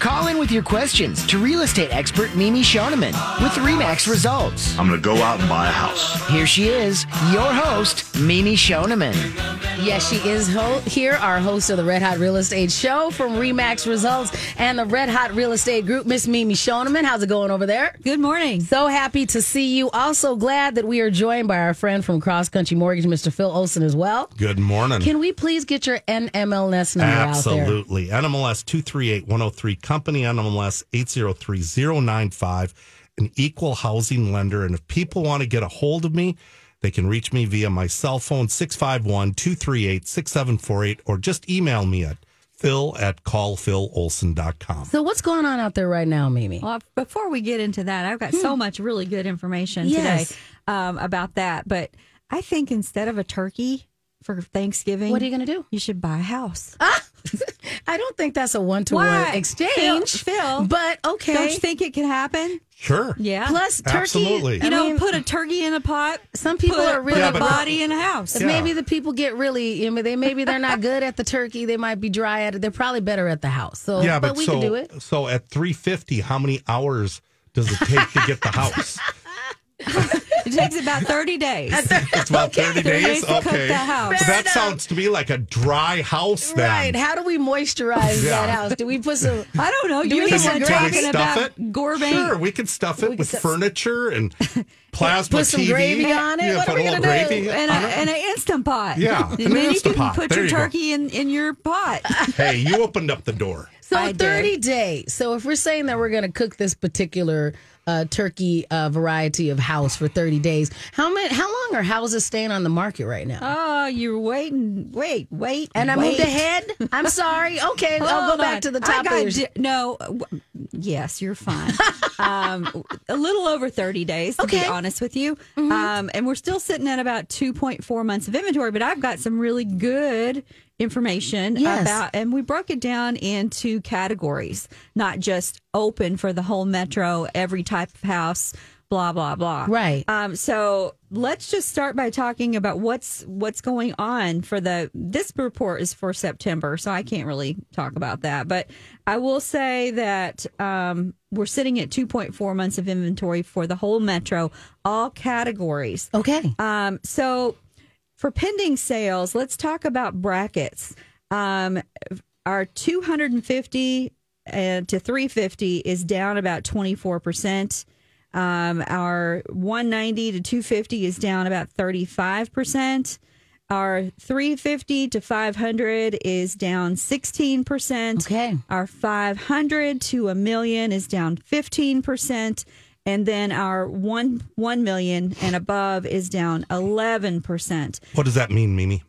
Call in with your questions to real estate expert Mimi Shoneman with Remax Results. I'm going to go out and buy a house. Here she is, your host, Mimi Shoneman. Yes, she is ho- here, our host of the Red Hot Real Estate Show from Remax Results and the Red Hot Real Estate Group, Miss Mimi Shoneman. How's it going over there? Good morning. So happy to see you. Also glad that we are joined by our friend from Cross Country Mortgage, Mr. Phil Olson, as well. Good morning. Can we please get your NMLS number out there? Absolutely. NMLS 238103, company NMLS 803095, an equal housing lender. And if people want to get a hold of me, they can reach me via my cell phone, 651 238 6748, or just email me at phil at callphilolson.com. So what's going on out there right now, Mimi? Well, before we get into that, I've got so much really good information Yes. today um, about that. But I think instead of a turkey for Thanksgiving, What are you going to do? You should buy a house. Ah! I don't think that's a one to one exchange. Phil, Phil, but okay. Don't you think it can happen? Sure. Yeah. Plus, turkey. Absolutely. you I know, mean, put a turkey in a pot. some people put, are really Yeah, a but- body in a house. If Maybe the people get really, I mean, they maybe they're not good at the turkey. They might be dry at it. They're probably better at the house. So, Yeah, but, but, we so, can do it. so at 350, how many hours does it take to get the house? It takes about 30 days. It's about 30 days? days to cook okay. the house. Fair that enough. sounds to me like a dry house then. Right? How do we moisturize Yeah. that house? Do we put some? I don't know. Do You're we the need one some talking gravy? about stuff it? gourmet. Sure, we can stuff it can with stuff- furniture and plasma Put some gravy on it? Yeah, What are we gonna do? gravy and, a, on it. and an instant pot. Yeah, and an then you can Pot. put There your you turkey in, in your pot. Hey, you opened up the door. So I did. thirty days. So if we're saying that we're going to cook this particular uh, turkey uh, variety of house for thirty days, how many? How long are houses staying on the market right now? oh, you're waiting. Wait, wait. and I wait. moved ahead. I'm sorry. Okay, I'll go back on. to the I top got of your. di- no, yes, you're fine. um, a little over 30 days, to Okay. Mm-hmm. be honest with you. Um, and we're still sitting at about 2.4 months of inventory, but I've got some really good information Yes. about, and we broke it down into categories, not just open for the whole metro, every type of house. Blah blah blah. Right. Um, so let's just start by talking about what's what's going on for the this report is for September, so I can't really talk about that. But I will say that um, we're sitting at 2.4 months of inventory for the whole metro, all categories. okay. Um, so for pending sales, let's talk about brackets. Um, our 250 uh, to 350 is down about 24%. Um, our 190 to 250 is down about 35%. Our 350 to 500 is down 16%. Okay. Our 500 to a million is down 15%. And then our one, 1 million and above is down 11%. What does that mean, Mimi?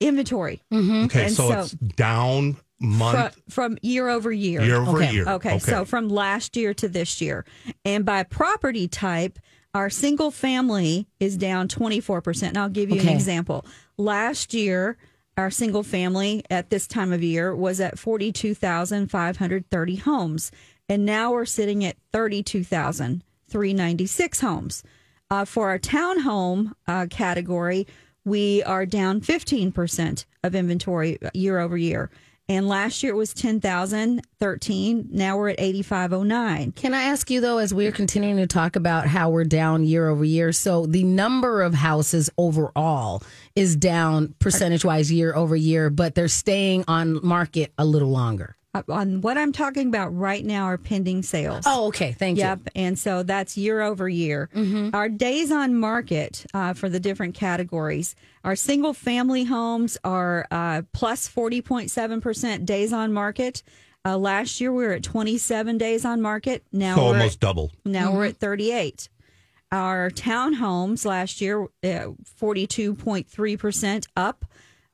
Inventory Okay, so, so- it's down from, month, from year over year. year over Okay. year. Okay, so from last year to this year. And by property type, our single family is down 24%. And I'll give you Okay. an example. Last year, our single family at this time of year was at 42,530 homes. And now we're sitting at 32,396 homes. Uh, for our townhome uh, category, we are down 15% of inventory year over year. And last year it was 10,013. Now we're at 8,509. Can I ask you though, as we're continuing to talk about how we're down year over year, so the number of houses overall is down percentage wise year over year, but they're staying on market a little longer. Uh, On what I'm talking about right now are pending sales. Oh, okay. Thank Yep. you. And so that's year over year. Our days on market uh, for the different categories. Our single family homes are uh, plus 40.7% days on market. Uh, last year we were at 27 days on market. Now So we're almost at, double. now we're at 38. Our townhomes last year, uh, 42.3% up.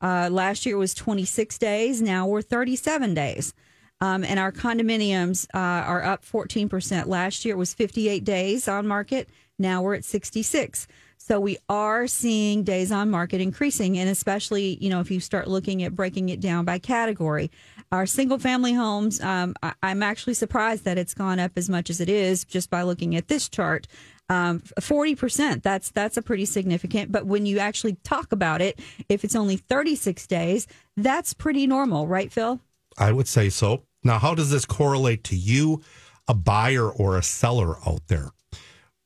Uh, last year was 26 days. Now we're 37 days. Um, and our condominiums uh, are up 14%. Last year was 58 days on market. Now we're at 66. So we are seeing days on market increasing, and especially you know if you start looking at breaking it down by category, our single family homes. Um, I, I'm actually surprised that it's gone up as much as it is just by looking at this chart. Um, Forty percent. That's that's a pretty significant. But when you actually talk about it, if it's only 36 days, that's pretty normal, right, Phil? I would say so. Now, how does this correlate to you, a buyer or a seller out there?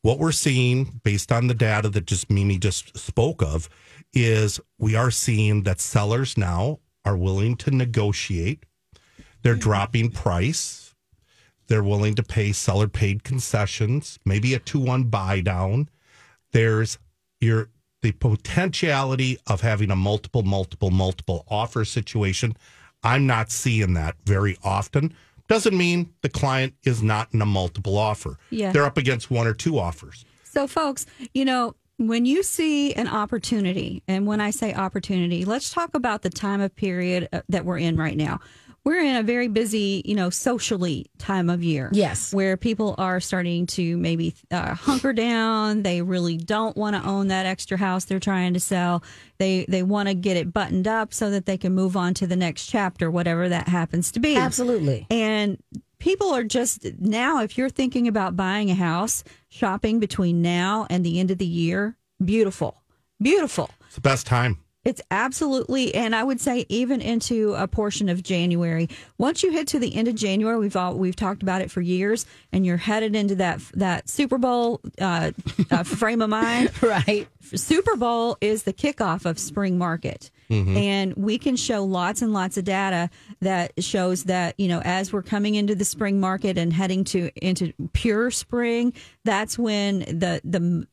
What we're seeing based on the data that just Mimi just spoke of is we are seeing that sellers now are willing to negotiate. They're mm-hmm. dropping price. They're willing to pay seller paid concessions, maybe a 2 1 buy down. There's your the potentiality of having a multiple, multiple, multiple offer situation. I'm not seeing that very often. Doesn't mean the client is not in a multiple offer. Yeah. They're up against one or two offers. So, folks, you know, when you see an opportunity, and when I say opportunity, let's talk about the time of period uh, that we're in right now. We're in a very busy, you know, socially time of year. Yes. Where people are starting to maybe uh, hunker down. They really don't want to own that extra house they're trying to sell. They they want to get it buttoned up so that they can move on to the next chapter, whatever that happens to be. Absolutely. And people are just now, if you're thinking about buying a house, shopping between now and the end of the year, beautiful, beautiful. It's the best time. It's absolutely, and I would say even into a portion of January. Once you hit to the end of January, we've all we've talked about it for years, and you're headed into that that Super Bowl uh, uh, frame of mind. Right. Super Bowl is the kickoff of spring market. And we can show lots and lots of data that shows that, you know, as we're coming into the spring market and heading to into pure spring, that's when the the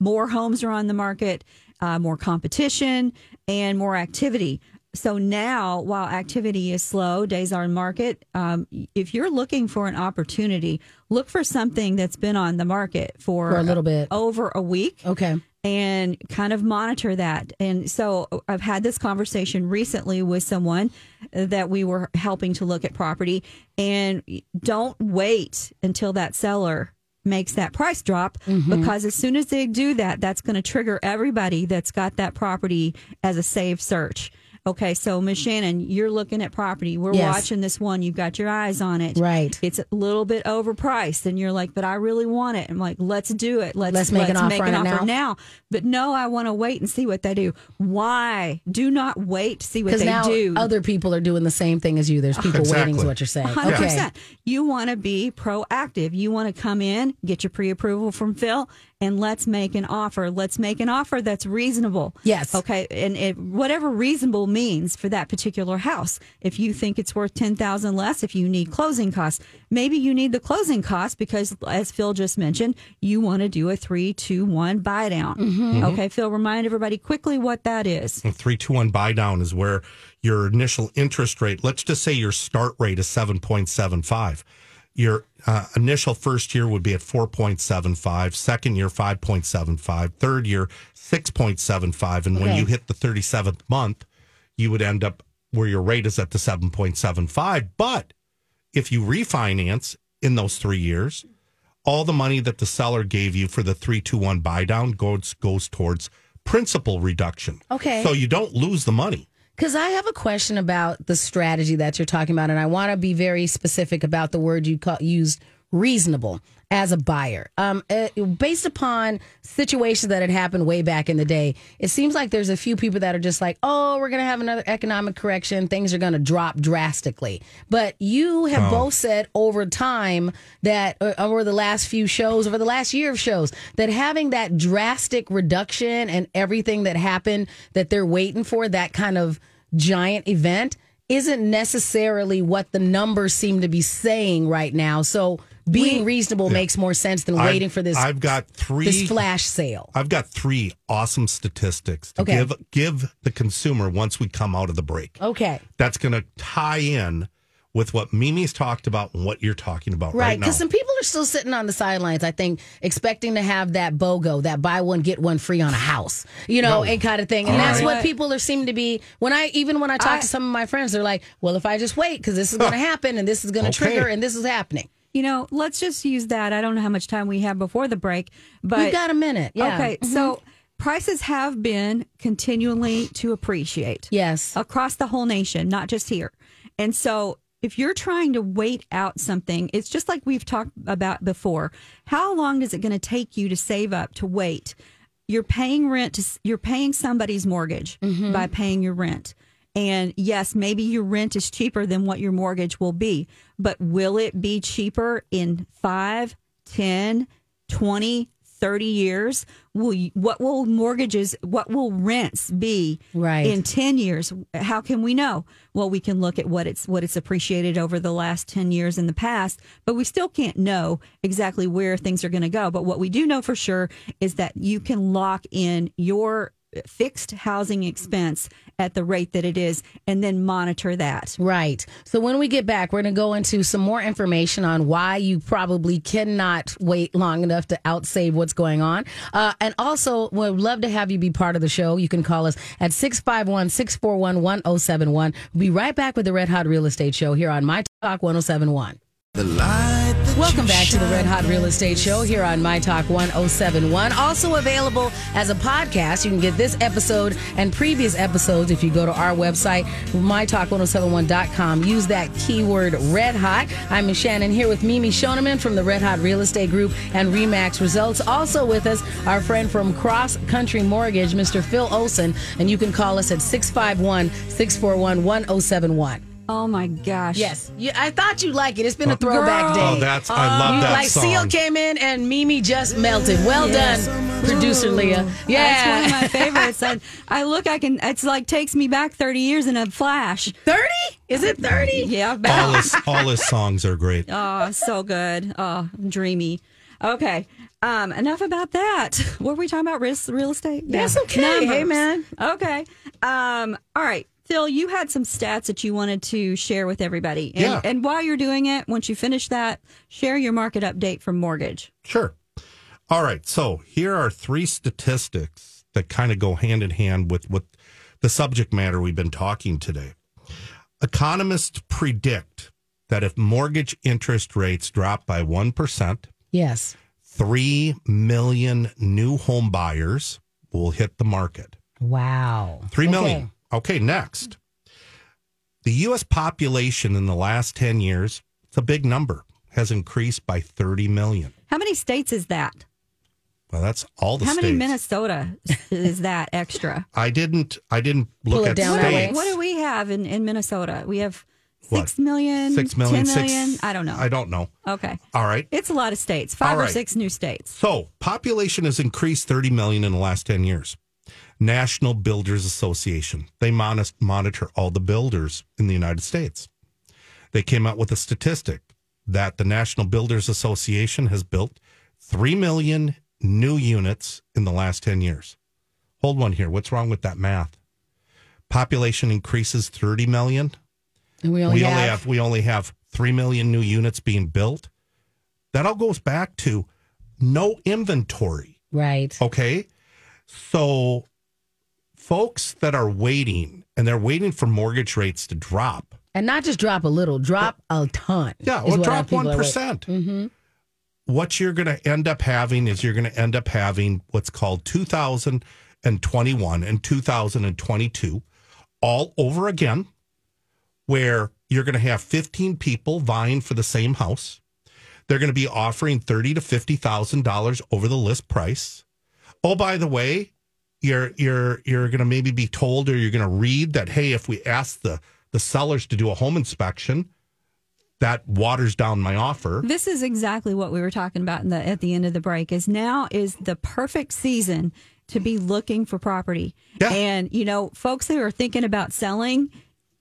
more homes are on the market, uh, more competition and more activity. So now, while activity is slow, days are in market. Um, if you're looking for an opportunity, look for something that's been on the market for, For a little bit. over a week Okay. and kind of monitor that. And so I've had this conversation recently with someone that we were helping to look at property and don't wait until that seller makes that price drop mm-hmm. because as soon as they do that that's going to trigger everybody that's got that property as a saved search. Okay, so Miss Shannon, you're looking at property. We're Yes. watching this one. You've got your eyes on it. Right. It's a little bit overpriced, and you're like, "But I really want it." I'm like, "Let's do it. Let's Let's make an offer on it now." now." But no, I want to wait and see what they do. Why? Do not wait to see what they now do. other people are doing the same thing as you. There's people waiting, is what you're saying. Hundred Okay. percent. You want to be proactive. You want to come in, get your pre-approval from Phil, and let's make an offer. Let's make an offer that's reasonable. Yes. Okay. And it, whatever reasonable means for that particular house. If you think it's worth ten thousand less, if you need closing costs, maybe you need the closing costs because, as Phil just mentioned, you want to do a three, two, one buy down. Mm-hmm. Okay, Phil, remind everybody quickly what that is. A three two one buy down is where your initial interest rate. Let's just say your start rate is seven point seven five. Your uh, initial first year would be at 4.75, second year 5.75, third year 6.75, and when you hit the 37th month, you would end up where your rate is at the 7.75. But if you refinance in those three years, all the money that the seller gave you for the 321 buy down goes goes towards principal reduction. Okay. So you don't lose the money. Because I have a question about the strategy that you're talking about, and I want to be very specific about the word you ca- used reasonable as a buyer. Um, uh, based upon situations that had happened way back in the day, it seems like there's a few people that are just like, oh, we're going to have another economic correction. Things are going to drop drastically. But you have both said over time that, uh, over the last few shows, over the last year of shows, that having that drastic reduction and everything that happened that they're waiting for, that kind of giant event, isn't necessarily what the numbers seem to be saying right now. So being reasonable makes more sense than waiting I've- for this I've got three this flash sale. I've got three awesome statistics to Okay. give give the consumer once we come out of the break. Okay. That's going to tie in with what Mimi's talked about and what you're talking about Right, right, now. because some people are still sitting on the sidelines. I think expecting to have that BOGO, that buy one get one free on a house, you know, No. and kind of thing. And All that's right. what people are seem to be. When I even when I talk I- to some of my friends, they're like, "Well, if I just wait, because this is going to happen, and this is going to Okay. trigger, and this is happening." You know, let's just use that. I don't know how much time we have before the break, but We've got a minute. Yeah. Mm-hmm. Okay, so prices have been continually to appreciate Yes. across the whole nation, not just here. And so if you're trying to wait out something, it's just like we've talked about before. How long is it going to take you to save up to wait? You're paying rent to, you're paying somebody's mortgage by paying your rent. And yes, maybe your rent is cheaper than what your mortgage will be, but will it be cheaper in 5, 10, 20, 30 years? Will you, what will mortgages, what will rents be Right. in 10 years? How can we know? Well, we can look at what it's what it's appreciated over the last 10 years in the past, but we still can't know exactly where things are going to go. But what we do know for sure is that you can lock in your fixed housing expense at the rate that it is and then monitor that. Right. So when we get back, we're going to go into some more information on why you probably cannot wait long enough to outsave what's going on. Uh, and also, we'd love to have you be part of the show. You can call us at 651 641 1071. We'll be right back with the Red Hot Real Estate Show here on My Talk 1071. Welcome back to the Red Hot Real Estate Show here on My Talk 1071. Also available as a podcast. You can get this episode and previous episodes if you go to our website, mytalk1071.com. Use that keyword Red Hot. I'm Shannon here with Mimi Shoneman from the Red Hot Real Estate Group and Remax Results. Also with us, our friend from Cross Country Mortgage, Mr. Phil Olson. And you can call us at 651 641 1071. Oh my gosh. Yes, you, I thought you'd like it. It's been a throwback Girl. day. Oh, that's I love You- that like song. Seal came in and Mimi just melted. Well Yes. done, producer Leah. Yeah, That's one of my favorites. I, I look, I can, it's like takes me back 30 years in a flash. thirty. Is it thirty? Yeah, all his all his songs are great. Oh, so good. Oh, dreamy. Okay. Um, enough about that. What were we talking about? Real, real estate? That's okay. Hey, man. Okay. Um, all right. Phil, you had some stats that you wanted to share with everybody. And, Yeah. and while you're doing it, once you finish that, share your market update from mortgage. Sure. All right. So here are three statistics that kind of go hand in hand with what the subject matter we've been talking today. Economists predict that if mortgage interest rates drop by 1%, Yes. 3 million new home buyers will hit the market. Wow. 3 million. Okay. Next. The U.S. population in the last 10 years, it's a big number, has increased by 30 million. How many states is that? Well, that's all the states. How states. many Minnesota is that extra? I didn't. I didn't look Pull it at down that way. states. What do we have in, in Minnesota? We have What? six million, Six million, 10 six- million? I don't know. I don't know. okay. All right. It's a lot of states, five All or right. six new states. So population has increased 30 million in the last 10 years. National Builders Association. They monitor all the builders in the United States. They came out with a statistic that the National Builders Association has built 3 million new units in the last 10 years. Hold one here. What's wrong with that math? Population increases 30 million. And we only, we have, only have we only have three million new units being built. That all goes back to no inventory. right. Okay, so folks that are waiting and they're waiting for mortgage rates to drop. And not just drop a little, drop a ton. Yeah, well, drop one are waiting. percent. Mm-hmm. What you're going to end up having is you're going to end up having what's called 2021 and 2022 all over again, where you're going to have 15 people vying for the same house. They're going to be offering thirty to fifty thousand dollars over the list price. Oh, by the way, you're you're you're going to maybe be told or you're going to read that hey, if we ask the the sellers to do a home inspection, that waters down my offer. This is exactly what we were talking about in the, at the end of the break. Is now is the perfect season to be looking for property. Yeah. And you know, folks who are thinking about selling,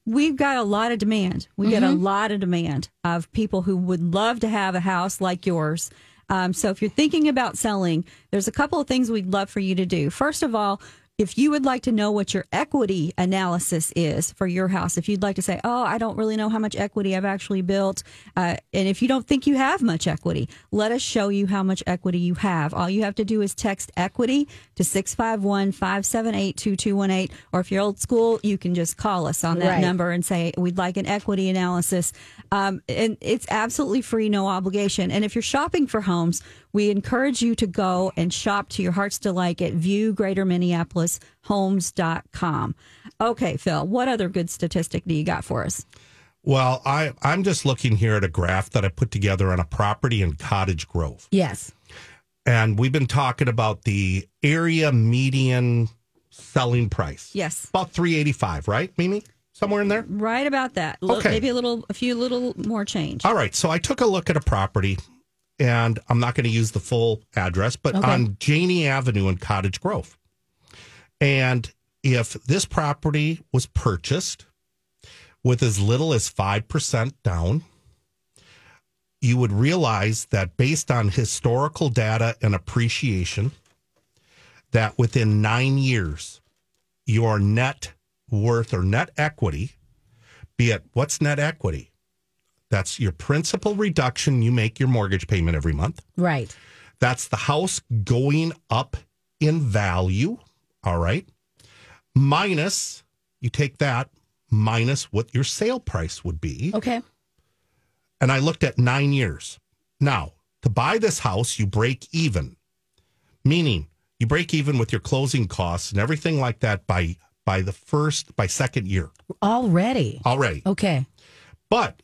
we've got a lot of demand. We get a mm-hmm. lot of demand of people who would love to have a house like yours. Um, so if you're thinking about selling, there's a couple of things we'd love for you to do. First of all, If you would like to know what your equity analysis is for your house, if you'd like to say, "Oh, I don't really know how much equity I've actually built," uh, and if you don't think you have much equity, let us show you how much equity you have. All you have to do is text equity to 651-578-2218 or if you're old school, you can just call us on that Right. number and say, "We'd like an equity analysis." Um, and it's absolutely free, no obligation. And if you're shopping for homes, we encourage you to go and shop to your heart's delight at viewgreaterminneapolishomes.com. Okay, Phil, what other good statistic do you got for us? Well, I, I'm just looking here at a graph that I put together on a property in Cottage Grove. Yes. And we've been talking about the area median selling price. Yes. About 385, right, Mimi? Somewhere in there? Right about that. Okay. Maybe a little, a few little more change. All right. So I took a look at a property, and I'm not going to use the full address, but Okay. on Janie Avenue in Cottage Grove. And if this property was purchased with as little as 5% down, you would realize that based on historical data and appreciation, that within nine years, your net worth or net equity, be it what's net equity? That's your principal reduction. You make your mortgage payment every month. Right. That's the house going up in value. All right. Minus, you take that minus what your sale price would be. Okay. And I looked at nine years. Now, to buy this house, you break even, meaning you break even with your closing costs and everything like that by by the first by second year Already. already. Okay. But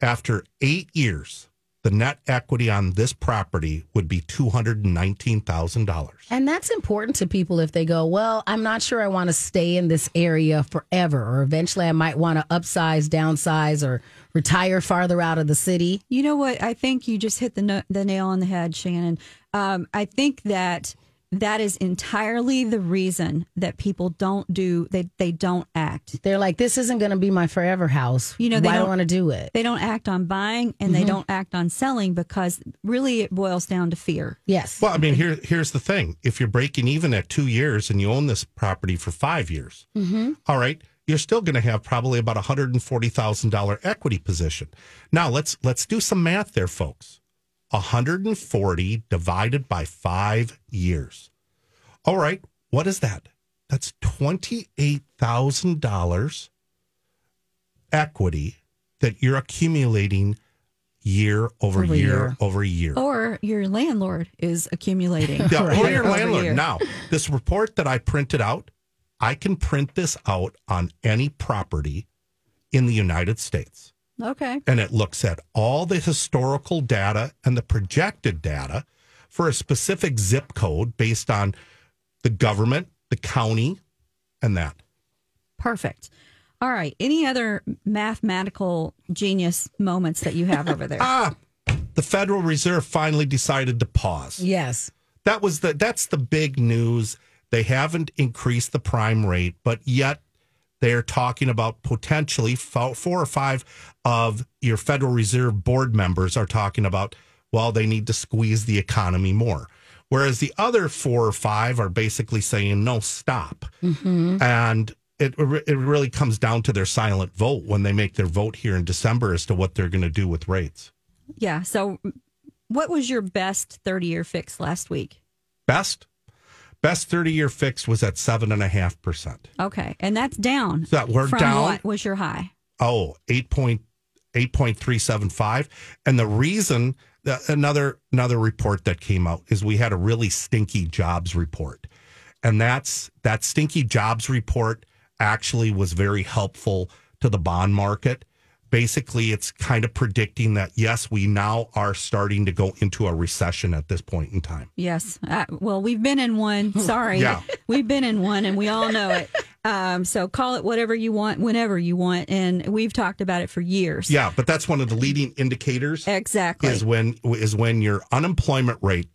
after eight years, the net equity on this property would be two hundred and nineteen thousand dollars. And that's important to people if they go, well, I'm not sure I want to stay in this area forever, or eventually I might want to upsize, downsize, or retire farther out of the city. You know what? I think you just hit the no- the nail on the head, Shannon. Um, I think that that is entirely the reason that people don't do they they don't act. They're like, this isn't going to be my forever house. You know, they Why do I don't- want to do it? They don't act on buying and they mm-hmm. don't act on selling because really it boils down to fear. Yes. Well, I mean, here here's the thing: if you're breaking even at two years and you own this property for five years, mm-hmm. all right, you're still going to have probably about a hundred and forty thousand dollar equity position. Now let's let's do some math there, folks. 140 divided by five years. All right, what is that? That's $28,000 equity that you're accumulating year over, Over year, year. over year. Or your landlord is accumulating. Yeah, or your over landlord. year. Now, this report that I printed out, I can print this out on any property in the United States. Okay. and it looks at all the historical data and the projected data for a specific zip code based on the government, the county, and that. Perfect. All right. Any other mathematical genius moments that you have over there? Ah, the Federal Reserve finally decided to pause. yes. That was the that's the big news. They haven't increased the prime rate, but yet they're talking about potentially four or five of your Federal Reserve board members are talking about, well, they need to squeeze the economy more. Whereas the other four or five are basically saying, no, stop. Mm-hmm. And it, it really comes down to their silent vote when they make their vote here in December as to what they're going to do with rates. yeah. So, what was your best 30 year fix last week? Best, best 30 year fix was at seven and a half percent. Okay. And that's down. So we're from down. what was your high? Oh, 8 point, 8.375. And the reason that another another report that came out is we had a really stinky jobs report. And that's that stinky jobs report actually was very helpful to the bond market. Basically, it's kind of predicting that yes, we now are starting to go into a recession at this point in time. Yes. Uh, well, we've been in one. Sorry. Yeah. We've been in one and we all know it. Um, so call it whatever you want, whenever you want. And we've talked about it for years. Yeah, but that's one of the leading indicators. Exactly. is when is when your unemployment rate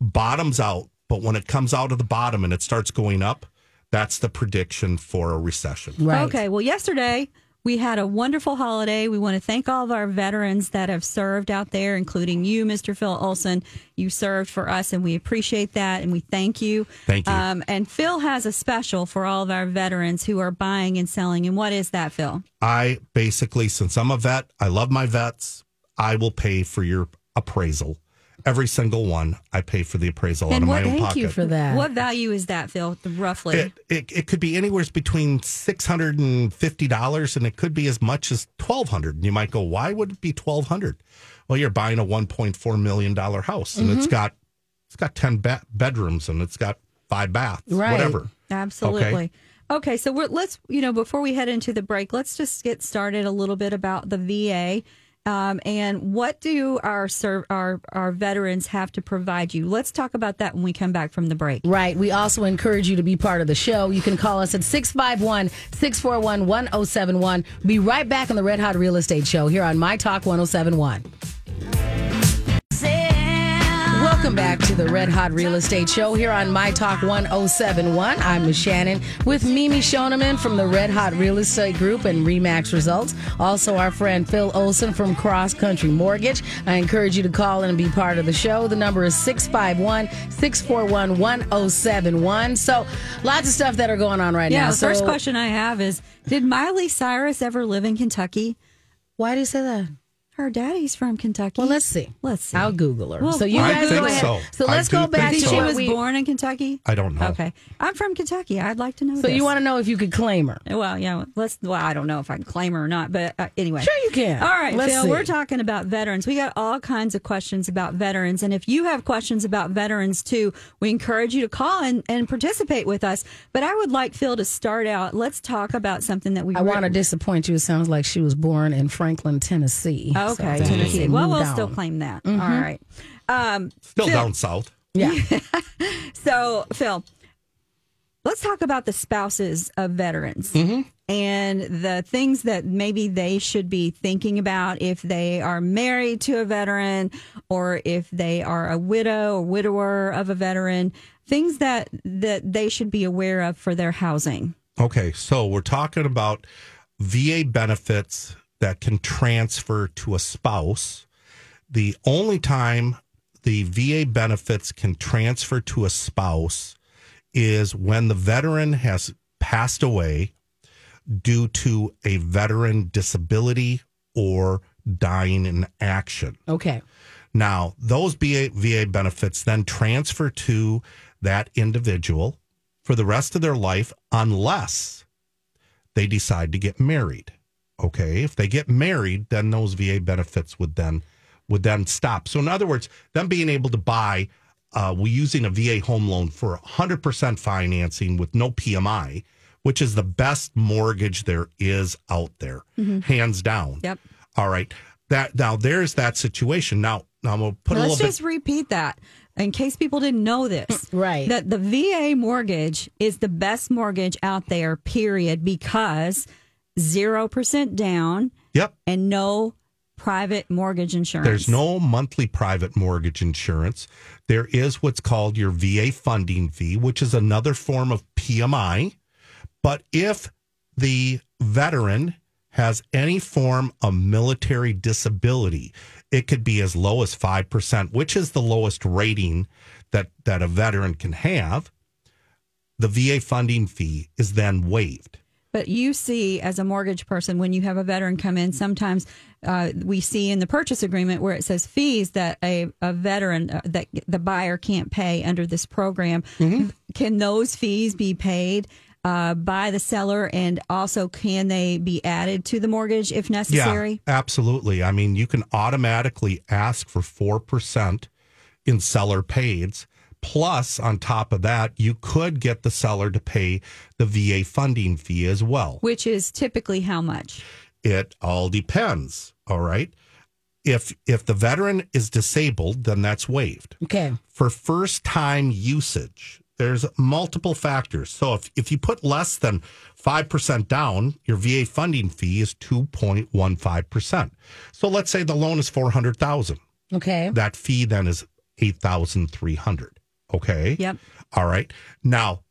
bottoms out, but when it comes out of the bottom and it starts going up, that's the prediction for a recession. Right. Okay. Well, yesterday We had a wonderful holiday. We want to thank all of our veterans that have served out there, including you, Mr. Phil Olson. You served for us, and we appreciate that, and we thank you. Thank you. Um, and Phil has a special for all of our veterans who are buying and selling. And what is that, Phil? I basically, since I'm a vet, I love my vets. I will pay for your appraisal. Every single one, I pay for the appraisal out And of my what- own Thank pocket. you for that. What value is that, Phil? Roughly. It, it it could be anywhere between six hundred and fifty dollars, and it could be as much as twelve hundred. And you might go, why would it be twelve hundred? Well, you're buying a one point four million dollar house, and Mm-hmm. it's got it's got ten ba- bedrooms, and it's got five baths, Right. whatever. Absolutely. Okay, so we're, let's you know before we head into the break, let's just get started a little bit about the VA. Um, and what do our serv- our our veterans have to provide you? Let's talk about that when we come back from the break. Right. We also encourage you to be part of the show. You can call us at 651 641 1071. Be right back on the Red Hot Real Estate Show here on My Talk 1071. Welcome back to the Red Hot Real Estate Show here on My Talk 1071. I'm Miss Shannon with Mimi Shoneman from the Red Hot Real Estate Group and Remax Results. Also, our friend Phil Olson from Cross Country Mortgage. I encourage you to call in and be part of the show. The number is 651 641 1071. So, lots of stuff that are going on right Yeah. now. the first So- question I have is: Did Miley Cyrus ever live in Kentucky? Why do you say that? Her daddy's from Kentucky. Well, let's see. Let's see. I'll Google her. Well, so you I guys go ahead. so. So let's go back think to Think so. she was we- born in Kentucky. I don't know. Okay, I'm from Kentucky. I'd like to know. So this. you want to know if you could claim her? Well, yeah. Let's. Well, I don't know if I can claim her or not, but uh, anyway. Sure, you can. All right, Let's Phil. see. We're talking about veterans. We got all kinds of questions about veterans, and if you have questions about veterans too, we encourage you to call and, and participate with us. But I would like Phil to start out. Let's talk about something that we. I want to disappoint you. It sounds like she was born in Franklin, Tennessee. So Okay, then Tennessee. it Well, we'll still claim that. Mm-hmm. All right. Um, Still Phil- down south. Yeah. So, Phil, let's talk about the spouses of veterans and the things that maybe they should be thinking about if they are married to a veteran or if they are a widow or widower of a veteran. Things that that they should be aware of for their housing. Okay, so we're talking about VA benefits that can transfer to a spouse. The only time the VA benefits can transfer to a spouse is when the veteran has passed away due to a veteran disability or dying in action. Okay. Now, those VA, VA benefits then transfer to that individual for the rest of their life unless they decide to get married. Okay, if they get married, then those VA benefits would then would then stop. So, in other words, them being able to buy, uh, we using a VA home loan for 100% financing with no PMI, which is the best mortgage there is out there, hands down. Yep. All right. That now there's that situation. Now, now I'm gonna put a little. Let's little just bit. repeat that in case people didn't know this. Right. That the VA mortgage is the best mortgage out there, period, because 0% down Yep. and no private mortgage insurance. There's no monthly private mortgage insurance. There is what's called your VA funding fee, which is another form of PMI. But if the veteran has any form of military disability, it could be as low as 5%, which is the lowest rating that, that a veteran can have. The VA funding fee is then waived. But you see, as a mortgage person, when you have a veteran come in, sometimes uh, we see in the purchase agreement where it says fees that a, a veteran uh, that the buyer can't pay under this program. Mm-hmm. Can those fees be paid? Uh, by the seller, and also can they be added to the mortgage if necessary? Yeah, absolutely. I mean, you can automatically ask for 4% in seller pays. Plus, on top of that, you could get the seller to pay the VA funding fee as well. Which is typically how much? It all depends. All right. If if the veteran is disabled, then that's waived. Okay. For first time usage, there's multiple factors. So if, if you put less than 5% down, your VA funding fee is 2.15%. So let's say the loan is 400,000. Okay. That fee then is 8,300. Okay? Yep. All right. Now,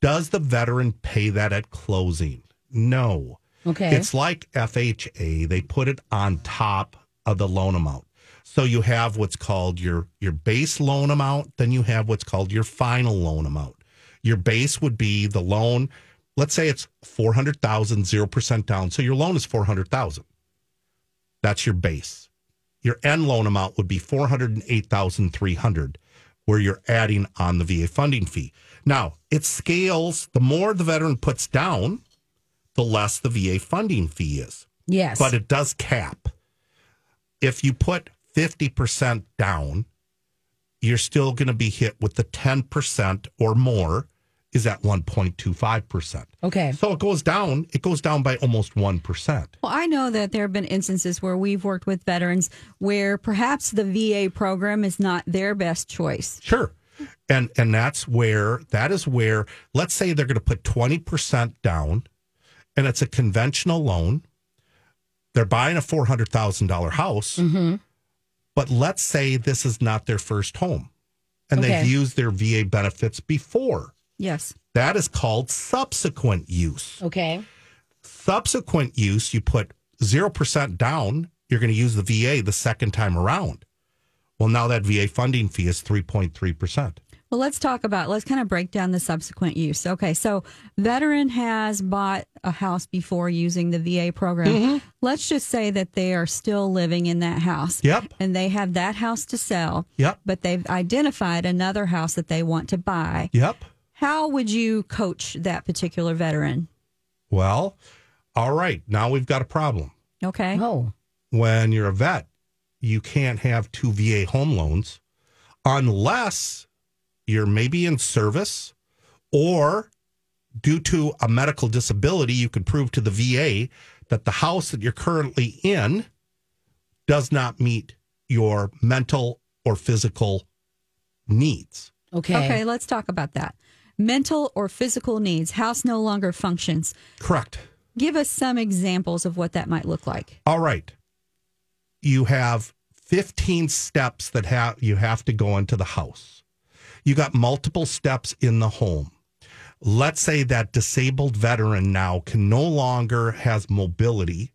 does the veteran pay that at closing? No. Okay. It's like FHA. They put it on top of the loan amount. So you have what's called your your base loan amount, then you have what's called your final loan amount. Your base would be the loan, let's say it's 400,000 0% down. So your loan is 400,000. That's your base. Your end loan amount would be 408,300 where you're adding on the VA funding fee. Now, it scales the more the veteran puts down, the less the VA funding fee is. Yes. But it does cap. If you put 50% down, you're still going to be hit with the 10% or more is at 1.25%. okay. So it goes down, it goes down by almost 1%. Well, I know that there have been instances where we've worked with veterans where perhaps the VA program is not their best choice. Sure. And and that's where that is where let's say they're going to put 20% down and it's a conventional loan. They're buying a $400,000 house. Mm-hmm. But let's say this is not their first home and Okay. they've used their VA benefits before. Yes. That is called subsequent use. Okay. Subsequent use, you put 0% down, you're going to use the VA the second time around. Well, now that VA funding fee is 3.3%. Well, let's talk about, let's kind of break down the subsequent use. Okay. So, veteran has bought a house before using the VA program. Mm-hmm. Let's just say that they are still living in that house. Yep. And they have that house to sell. Yep. But they've identified another house that they want to buy. Yep. How would you coach that particular veteran? Well, all right. Now we've got a problem. Okay. Oh. When you're a vet, you can't have two VA home loans unless you're maybe in service or due to a medical disability, you could prove to the VA that the house that you're currently in does not meet your mental or physical needs. Okay. Okay, let's talk about that. Mental or physical needs, house no longer functions. Correct. Give us some examples of what that might look like. All right. You have 15 steps that have you have to go into the house. You got multiple steps in the home. Let's say that disabled veteran now can no longer has mobility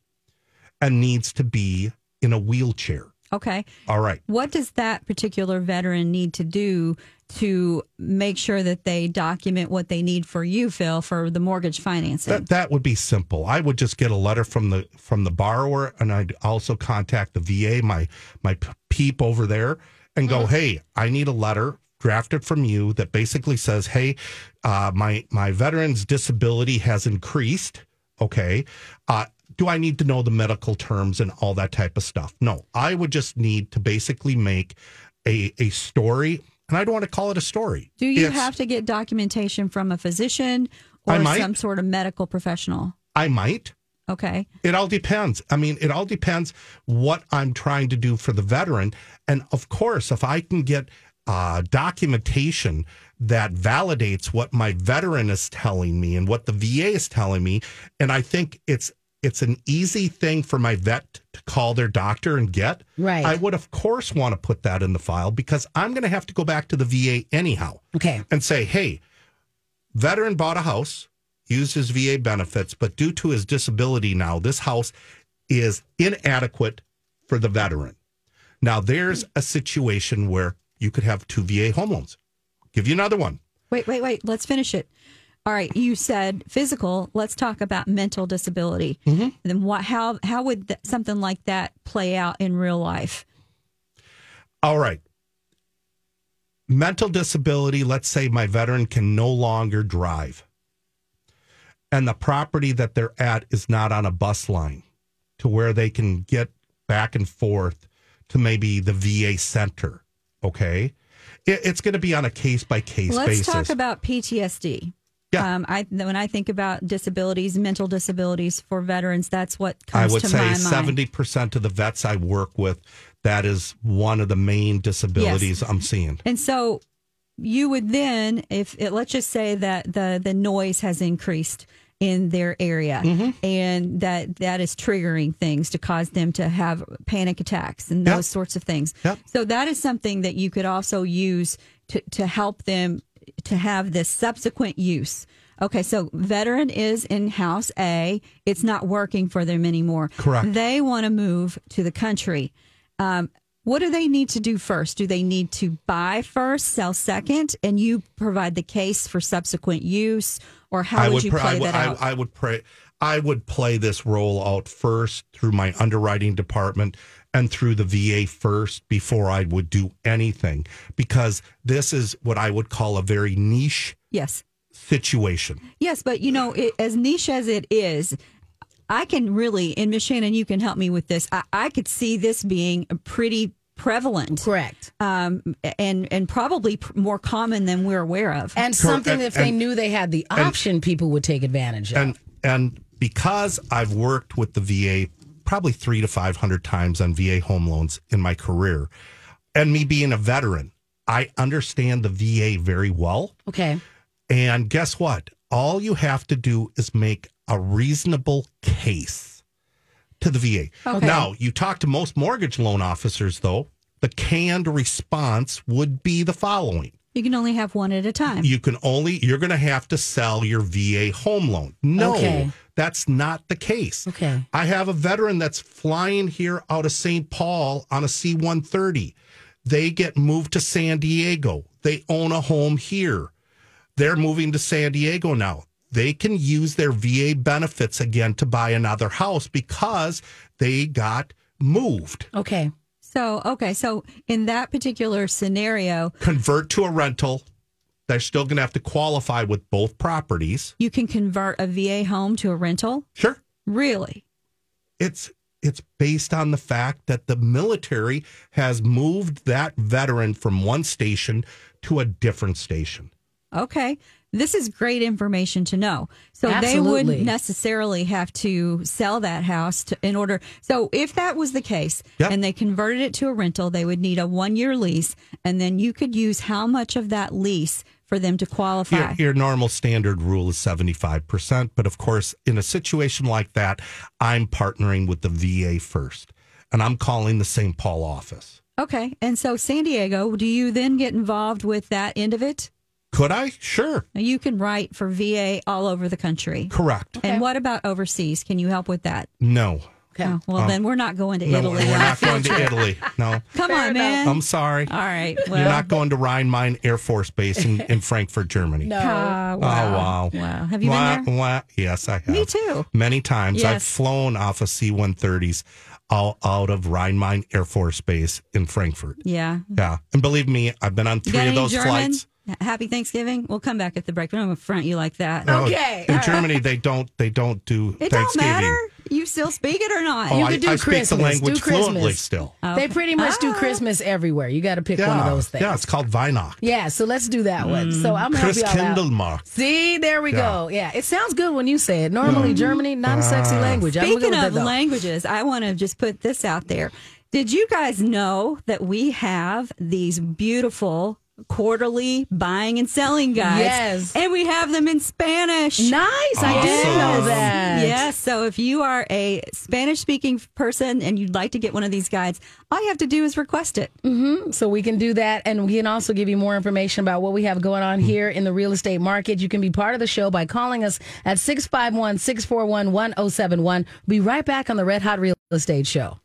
and needs to be in a wheelchair. Okay. All right. What does that particular veteran need to do to make sure that they document what they need for you, Phil, for the mortgage financing? That that would be simple. I would just get a letter from the from the borrower, and I'd also contact the VA, my my peep over there, and go, "Hey, I need a letter drafted from you that basically says, "Hey, uh, my my veteran's disability has increased. Okay, uh, do I need to know the medical terms and all that type of stuff? No, I would just need to basically make a a story." And I don't want to call it a story. do you It's- have to get documentation from a physician or might. some sort of medical professional? I might. Okay. It all depends. I mean, it all depends what I'm trying to do for the veteran. And of course, if I can get uh, documentation that validates what my veteran is telling me and what the VA is telling me, and I think it's it's an easy thing for my vet to call their doctor and get. Right. I would of course want to put that in the file because I'm going to have to go back to the VA anyhow Okay. and say, hey, veteran bought a house, used his VA benefits, but due to his disability now, this house is inadequate for the veteran. Now, there's a situation where you could have two VA home loans. Give you another one. Wait, wait, wait. Let's finish it. All right, you said physical. Let's talk about mental disability. Mm-hmm. Then what? How how would th- something like that play out in real life? All right. Mental disability, let's say my veteran can no longer drive. And the property that they're at is not on a bus line to where they can get back and forth to maybe the VA center. Okay. It, it's going to be on a case by case basis. Let's basis. talk about PTSD. Yeah. Um, I when I think about disabilities, mental disabilities for veterans, that's what I comes would to say my mind. 70% of the vets I work with, that is one of the main disabilities I'm seeing. And so you would then, if it, let's just say that the the noise has increased in their area, Mm-hmm. and that that is triggering things to cause them to have panic attacks and Yep. those sorts of things. Yep. So that is something that you could also use to to help them to have this subsequent use Okay, so veteran is in house A. It's not working for them anymore. Correct. They want to move to the country. Um, what do they need to do first? Do they need to buy first, sell second, and you provide the case for subsequent use, or how I would, would you play I would, that I, out? I would pray. I would play this role out first through my underwriting department and through the VA first before I would do anything because this is what I would call a very niche yes, situation. yes, but you know, it, as niche as it is. I can really, and Miss Shannon, you can help me with this. I, I could see this being pretty prevalent. Correct. um, and and probably pr- more common than we're aware of. And something and- if they and- knew they had the option, people would take advantage of. And and because I've worked with the VA probably three to five hundred times on VA home loans in my career, and me being a veteran, I understand the VA very well. okay. And guess what? All you have to do is make a reasonable case to the VA. Okay. Now, you talk to most mortgage loan officers, though, the canned response would be the following. You can only have one at a time. You can only, you're going to have to sell your VA home loan. No, Okay. that's not the case. Okay. I have a veteran that's flying here out of St. Paul on a C 130. They get moved to San Diego. They own a home here. They're moving to San Diego now. They can use their VA benefits again to buy another house because they got moved. Okay. So okay, so in that particular scenario, Convert to a rental. They're still going to have to qualify with both properties. you can convert a VA home to a rental. Sure. Really? it's it's based on the fact that the military has moved that veteran from one station to a different station. Okay. This is great information to know. So they wouldn't necessarily have to sell that house to, in order. So if that was the case Yep. and they converted it to a rental, they would need a one year lease. And then you could use how much of that lease for them to qualify? Your, your normal standard rule is 75%, but of course, in a situation like that, I'm partnering with the VA first, and I'm calling the St. Paul office. Okay. And so San Diego, do you then get involved with that end of it? Could I? Sure. You can write for VA all over the country. Correct. And what about overseas? Can you help with that? No. Okay. Oh, well, then we're not going to No, Italy. we're not going to. Italy. No. Come on, man. I'm sorry. all right. Well, You're not going to Rhein-Main Air Force Base in, in Frankfurt, Germany. No. Ah, Oh, wow. wow. Wow. Have you Wah, been there? wah. Yes, I have. Me too. Many times. Yes. I've flown off of C 130s out, out of Rhein Main Air Force Base in Frankfurt. Yeah. Yeah. And believe me, I've been on three of those German? flights. Happy Thanksgiving. We'll come back at the break. We don't want to front you like that. Oh, Okay, In all right. Germany, they don't they don't do It don't matter. You still speak it or not? Oh, You I, could do I speak Christmas. the language Do Christmas. fluently still. They pretty much do Ah. Christmas everywhere. You got to pick Yeah. one of those things. Yeah, it's called Weihnacht. Yeah, so let's do that one. So I'm gonna help Chris you all out. Kindelmark. See, there we Yeah. go. Yeah, it sounds good when you say it. Normally, Germany, not a Ah. sexy language. I'm Speaking of that, languages, I want to just put this out there. Did you guys know that we have these beautiful quarterly buying and selling guides? Yes. And we have them in Spanish. Nice. I didn't know that. Yes. So if you are a Spanish speaking person and you'd like to get one of these guides, all you have to do is request it. Mm-hmm. So we can do that. And we can also give you more information about what we have going on here in the real estate market. You can be part of the show by calling us at 651 641 1071. Be right back on the Red Hot Real Estate Show.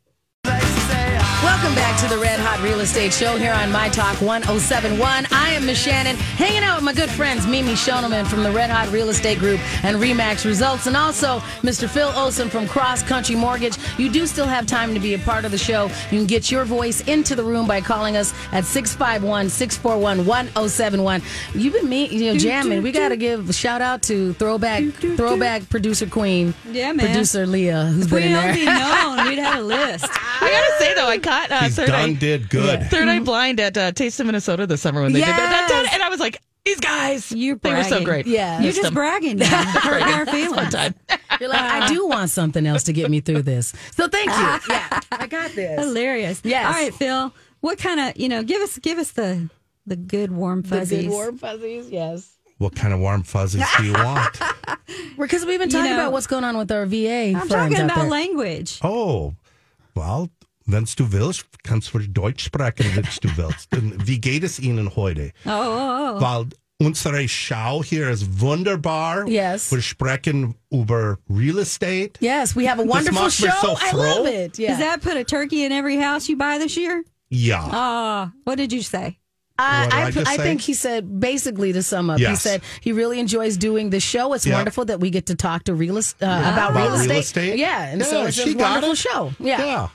Welcome back to the Red Hot Real Estate Show here on My Talk 1071. I am Miss Shannon, hanging out with my good friends Mimi Shoneman from the Red Hot Real Estate Group and Remax Results, and also Mr. Phil Olson from Cross Country Mortgage. You do still have time to be a part of the show. You can get your voice into the room by calling us at 651 641 1071. You've been me, you know, jamming. We got to give a shout out to throwback, throwback producer queen, Yeah, man. producer Leah, who's been we'd in only there. known, we'd have a list. I gotta say though, I caught uh, He's third done eye, did good. third eye blind at uh, Taste of Minnesota this summer when they did that, Yes. and I was like, these guys, You're they were so great. Yeah. You're Missed just them. bragging now. Hurting our Fun feelings. time. You're like, I do want something else to get me through this. So thank you. Yeah, I got this. Hilarious. Yes. All right, Phil. What kind of you know? Give us give us the the good warm The fuzzies. good warm fuzzies, yes. What kind of warm fuzzies do you want? Because we've been You talking know, about what's going on with our VA I'm friends talking out about there. language. Oh, well, wenn's du willst, kannst du Deutsch sprechen, wenn du willst. Wie geht es Ihnen heute? Oh, oh, oh. Weil Unsere Schau hier ist wunderbar. Yes. Wir sprechen über Real Estate. Yes, we have a wonderful show. so I love it. Yeah. Does that put a turkey in every house you buy this year? Yeah. Ah, what did you say? I, I, I I think he said basically to sum up, he said he really enjoys doing the show. It's Yeah. wonderful that we get to talk to real est- uh, about, About real, real estate. estate? Yeah, and so it's she a wonderful it. show. Yeah. yeah.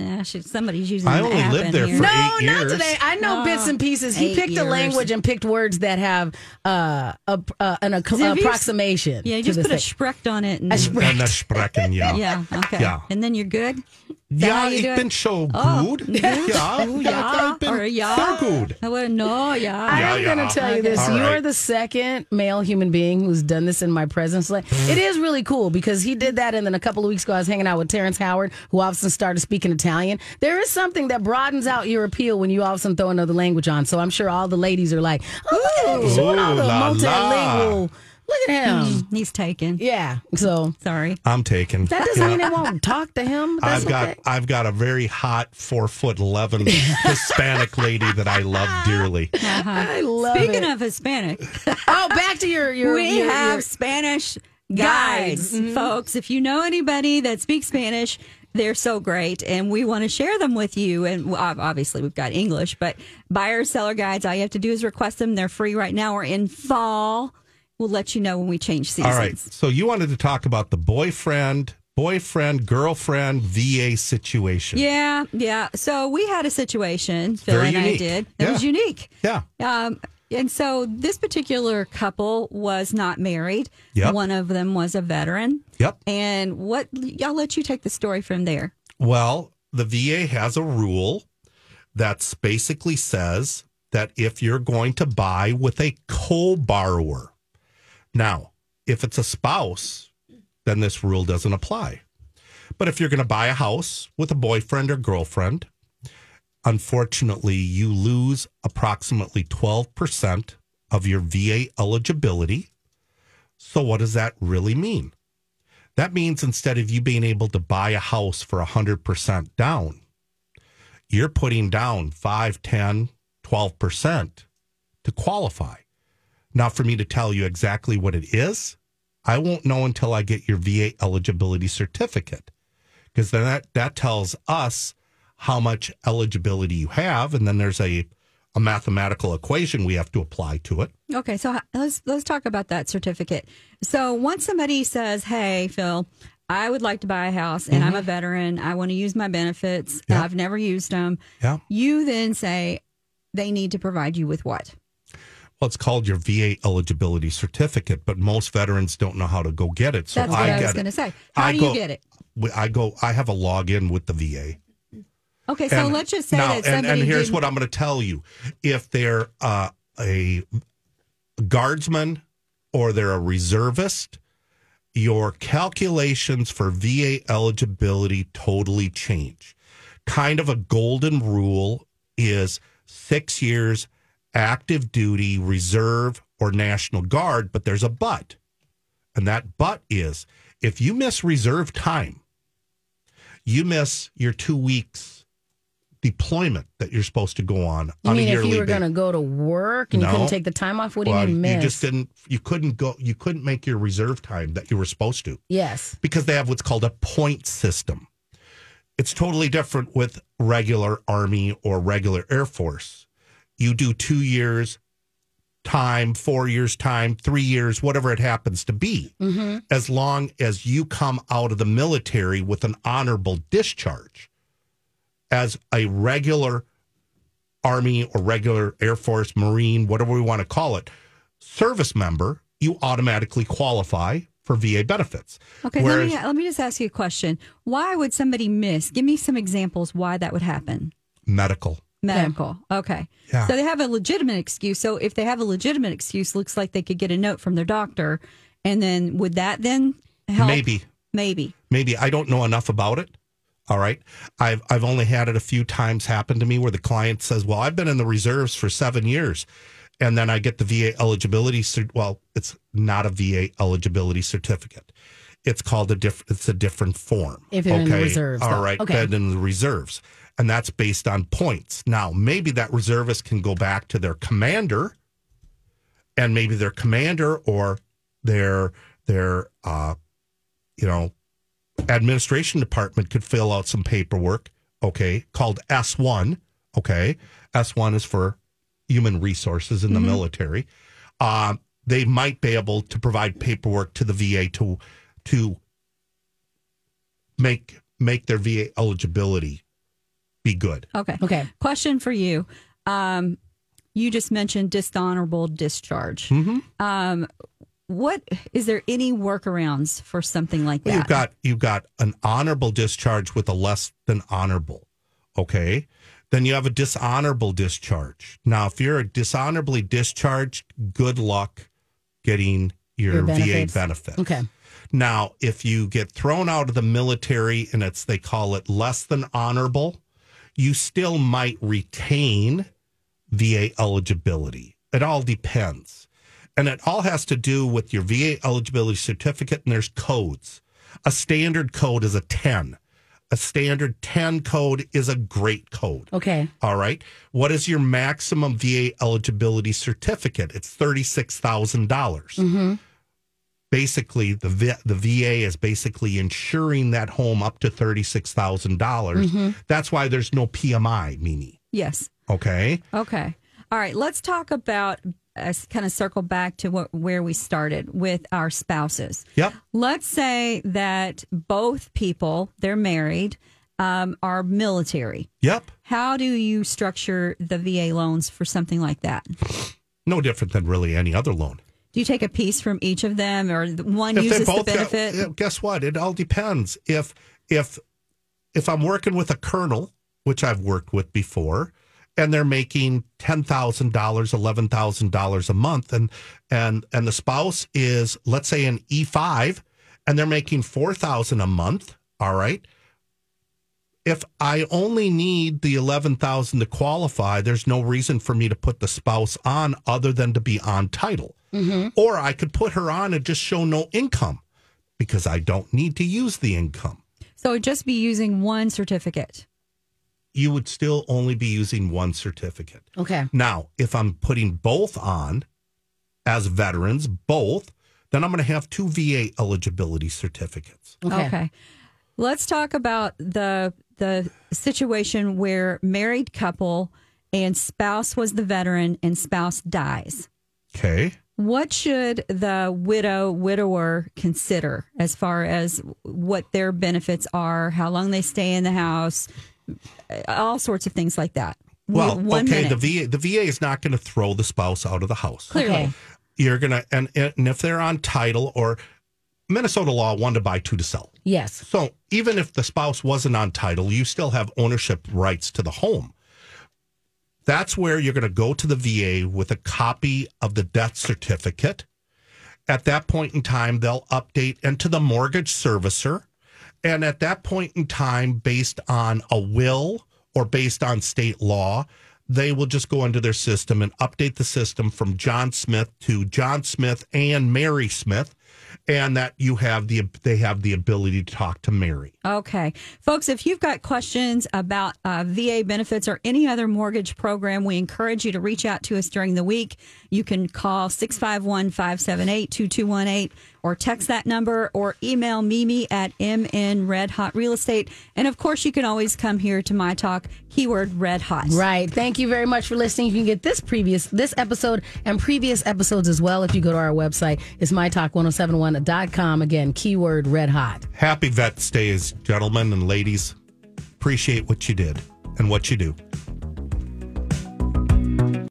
Yeah, should, somebody's using I an only app lived in there here. for No, eight not today. I know bits and pieces. He eight picked a language and picked words that have uh, a, uh, an ac- if you- approximation. Yeah, you just the put a thing. sprecht on it. And, A sprecht. En dat sprechen, ja. yeah, okay. Ja. And then you're good? Ja, how you ik do it? ben zo Oh. goed. Ja, ja, ja, ik ben or ja. zeer goed. I wouldn't know, yeah. I'm yeah. going to tell you this. All You're the second male human being who's done this in my presence. Like, it is really cool because he did that. And then a couple of weeks ago, I was hanging out with Terrence Howard, who all of a sudden started speaking Italian. There is something that broadens out your appeal when you all of a sudden throw another language on. So I'm sure all the ladies are like, oh, look at him. He's all the Ooh, la, la. multilingual. Look at him. Mm, he's taken. Yeah. So Sorry. I'm taken. that doesn't mean I won't talk to him. That's I've got okay. I've got a very hot four foot eleven Hispanic lady that I love dearly. I uh-huh. love Speaking it. of Hispanic, oh, back to your your. we your, have your- Spanish Guides. guides, mm-hmm. folks. If you know anybody that speaks Spanish, they're so great, and we want to share them with you. And obviously, we've got English, but buyer seller guides. All you have to do is request them. They're free right now. We're in fall. We'll let you know when we change seasons. All right. So you wanted to talk about the boyfriend, boyfriend, girlfriend VA situation. Yeah, yeah. So we had a situation, Phil Very and I did. That Yeah. was unique. Yeah. Um, and so this particular couple was not married. Yep. One of them was a veteran. Yep. And what I'll let you take the story from there. Well, the VA has a rule that basically says that if you're going to buy with a co-borrower, now if it's a spouse, then this rule doesn't apply. But if you're going to buy a house with a boyfriend or girlfriend, unfortunately, you lose approximately 12% of your VA eligibility. So, what does that really mean? That means instead of you being able to buy a house for 100% down, you're putting down 5, 10, 12% to qualify. Now, for me to tell you exactly what it is, I won't know until I get your VA eligibility certificate because then that, that tells us how much eligibility you have. And then there's a, a mathematical equation we have to apply to it. Okay, so let's let's talk about that certificate. So once somebody says, "Hey, Phil, I would like to buy a house, and I'm a mm-hmm. veteran. I want to use my benefits. Yeah. I've never used them." Yeah. You then say they need to provide you with what? Well, it's called your VA eligibility certificate, but most veterans don't know how to go get it. So That's what I I, was going to say. How I do go- you get it? I go. I have a login with the VA. Okay, so And let's just say now, that and, and here's didn't- what I'm going to tell you: if they're uh, a guardsman or they're a reservist, your calculations for VA eligibility totally change. Kind of a golden rule is six years active duty, reserve, or National Guard, but there's a but. And that but is if you miss reserve time, you miss your two weeks deployment that you're supposed to go on You on mean if you were going to go to work and you couldn't take the time off? What do well, you mean you just didn't. You couldn't go. You couldn't make your reserve time that you were supposed to yes. because they have what's called a point system. It's totally different with regular Army or regular Air Force. You do two years time, four years time, three years, whatever it happens to be, mm-hmm. as long as you come out of the military with an honorable discharge as a regular Army or regular Air Force, Marine, whatever we want to call it, service member, you automatically qualify for VA benefits. Okay, Whereas- let me let me just ask you a question. Why would somebody miss? Give me some examples why that would happen. medical. Medical. Okay. Yeah. So they have a legitimate excuse. So if they have a legitimate excuse, looks like they could get a note from their doctor, and then would that then help? Maybe. Maybe. Maybe I don't know enough about it. All right. I've I've only had it a few times happen to me where the client says, "Well, I've been in the reserves for 7 years." And then I get the VA eligibility cer- well, it's not a VA eligibility certificate. It's called a different it's a different form. If you're in the reserves, All though. right, Okay. than in the reserves. And that's based on points. Now, maybe that reservist can go back to their commander and maybe their commander or their their uh, you know administration department could fill out some paperwork. Okay, called S one. Okay, S one is for human resources in the military. Uh, they might be able to provide paperwork to the VA to to make make their VA eligibility be good. Okay. Okay. Question for you. Um, you just mentioned dishonorable discharge. Mm-hmm. Um, what is there any workarounds for something like Well, that? you've got you've got an honorable discharge with a less than honorable. Okay. Then you have a dishonorable discharge. Now, if you're a dishonorably discharged, good luck getting your, Your VA benefits. benefit. Okay. Now, if you get thrown out of the military and it's they call it less than honorable, you still might retain VA eligibility. It all depends. And it all has to do with your VA eligibility certificate, and there's codes. A standard code is a 10. A standard 10 code is a great code. Okay. All right. What is your maximum VA eligibility certificate? It's $36,000. dollars mm-hmm. Basically, the v- the VA is basically insuring that home up to $36,000. dollars That's why there's no PMI, Mimi. yes. Okay. Okay. All right. Let's talk about uh, kind of circle back to what where we started with our spouses. Yep. Let's say that both people they're married um, are military. Yep. How do you structure the VA loans for something like that? No different than really any other loan. Do you take a piece from each of them, or one If uses the got- benefit? yeah, guess what? It all depends. If if if I'm working with a colonel, which I've worked with before, and they're making ten thousand dollars, eleven thousand dollars a month, and and and the spouse is let's say an E five, and they're making four thousand a month. All right. If I only need the eleven thousand to qualify, there's no reason for me to put the spouse on other than to be on title. Mm-hmm. Or I could put her on and just show no income because I don't need to use the income. so it'd just be using one certificate. You would still only be using one certificate. Okay. Now, if I'm putting both on as veterans, both, then I'm going to have two VA eligibility certificates. Okay. Let's talk about the the situation where married couple and spouse was the veteran and spouse dies. Okay. What should the widow widower consider as far as what their benefits are, how long they stay in the house, all sorts of things like that. Well, One okay, minute. the VA the VA is not going to throw the spouse out of the house. Clearly. Okay. You're going to and and if they're on title or Minnesota law one to buy, two to sell. Yes. So even if the spouse wasn't on title, you still have ownership rights to the home. That's where you're going to go to the VA with a copy of the death certificate. At that point in time, they'll update into the mortgage servicer. And at that point in time, based on a will or based on state law, they will just go into their system and update the system from John Smith to John Smith and Mary Smith, and that you have the they have the ability to talk to Mary. Okay. Folks, if you've got questions about uh, VA benefits or any other mortgage program, we encourage you to reach out to us during the week. You can call 651 578 2218 or text that number or email Mimi at MN Red Hot Real Estate. And of course, you can always come here to My Talk, keyword Red Hot. Right. Thank you very much for listening. You can get this previous this episode and previous episodes as well if you go to our website. It's mytalk1071.com. Again, keyword red hot. Happy Vet Days, gentlemen and ladies. Appreciate what you did and what you do.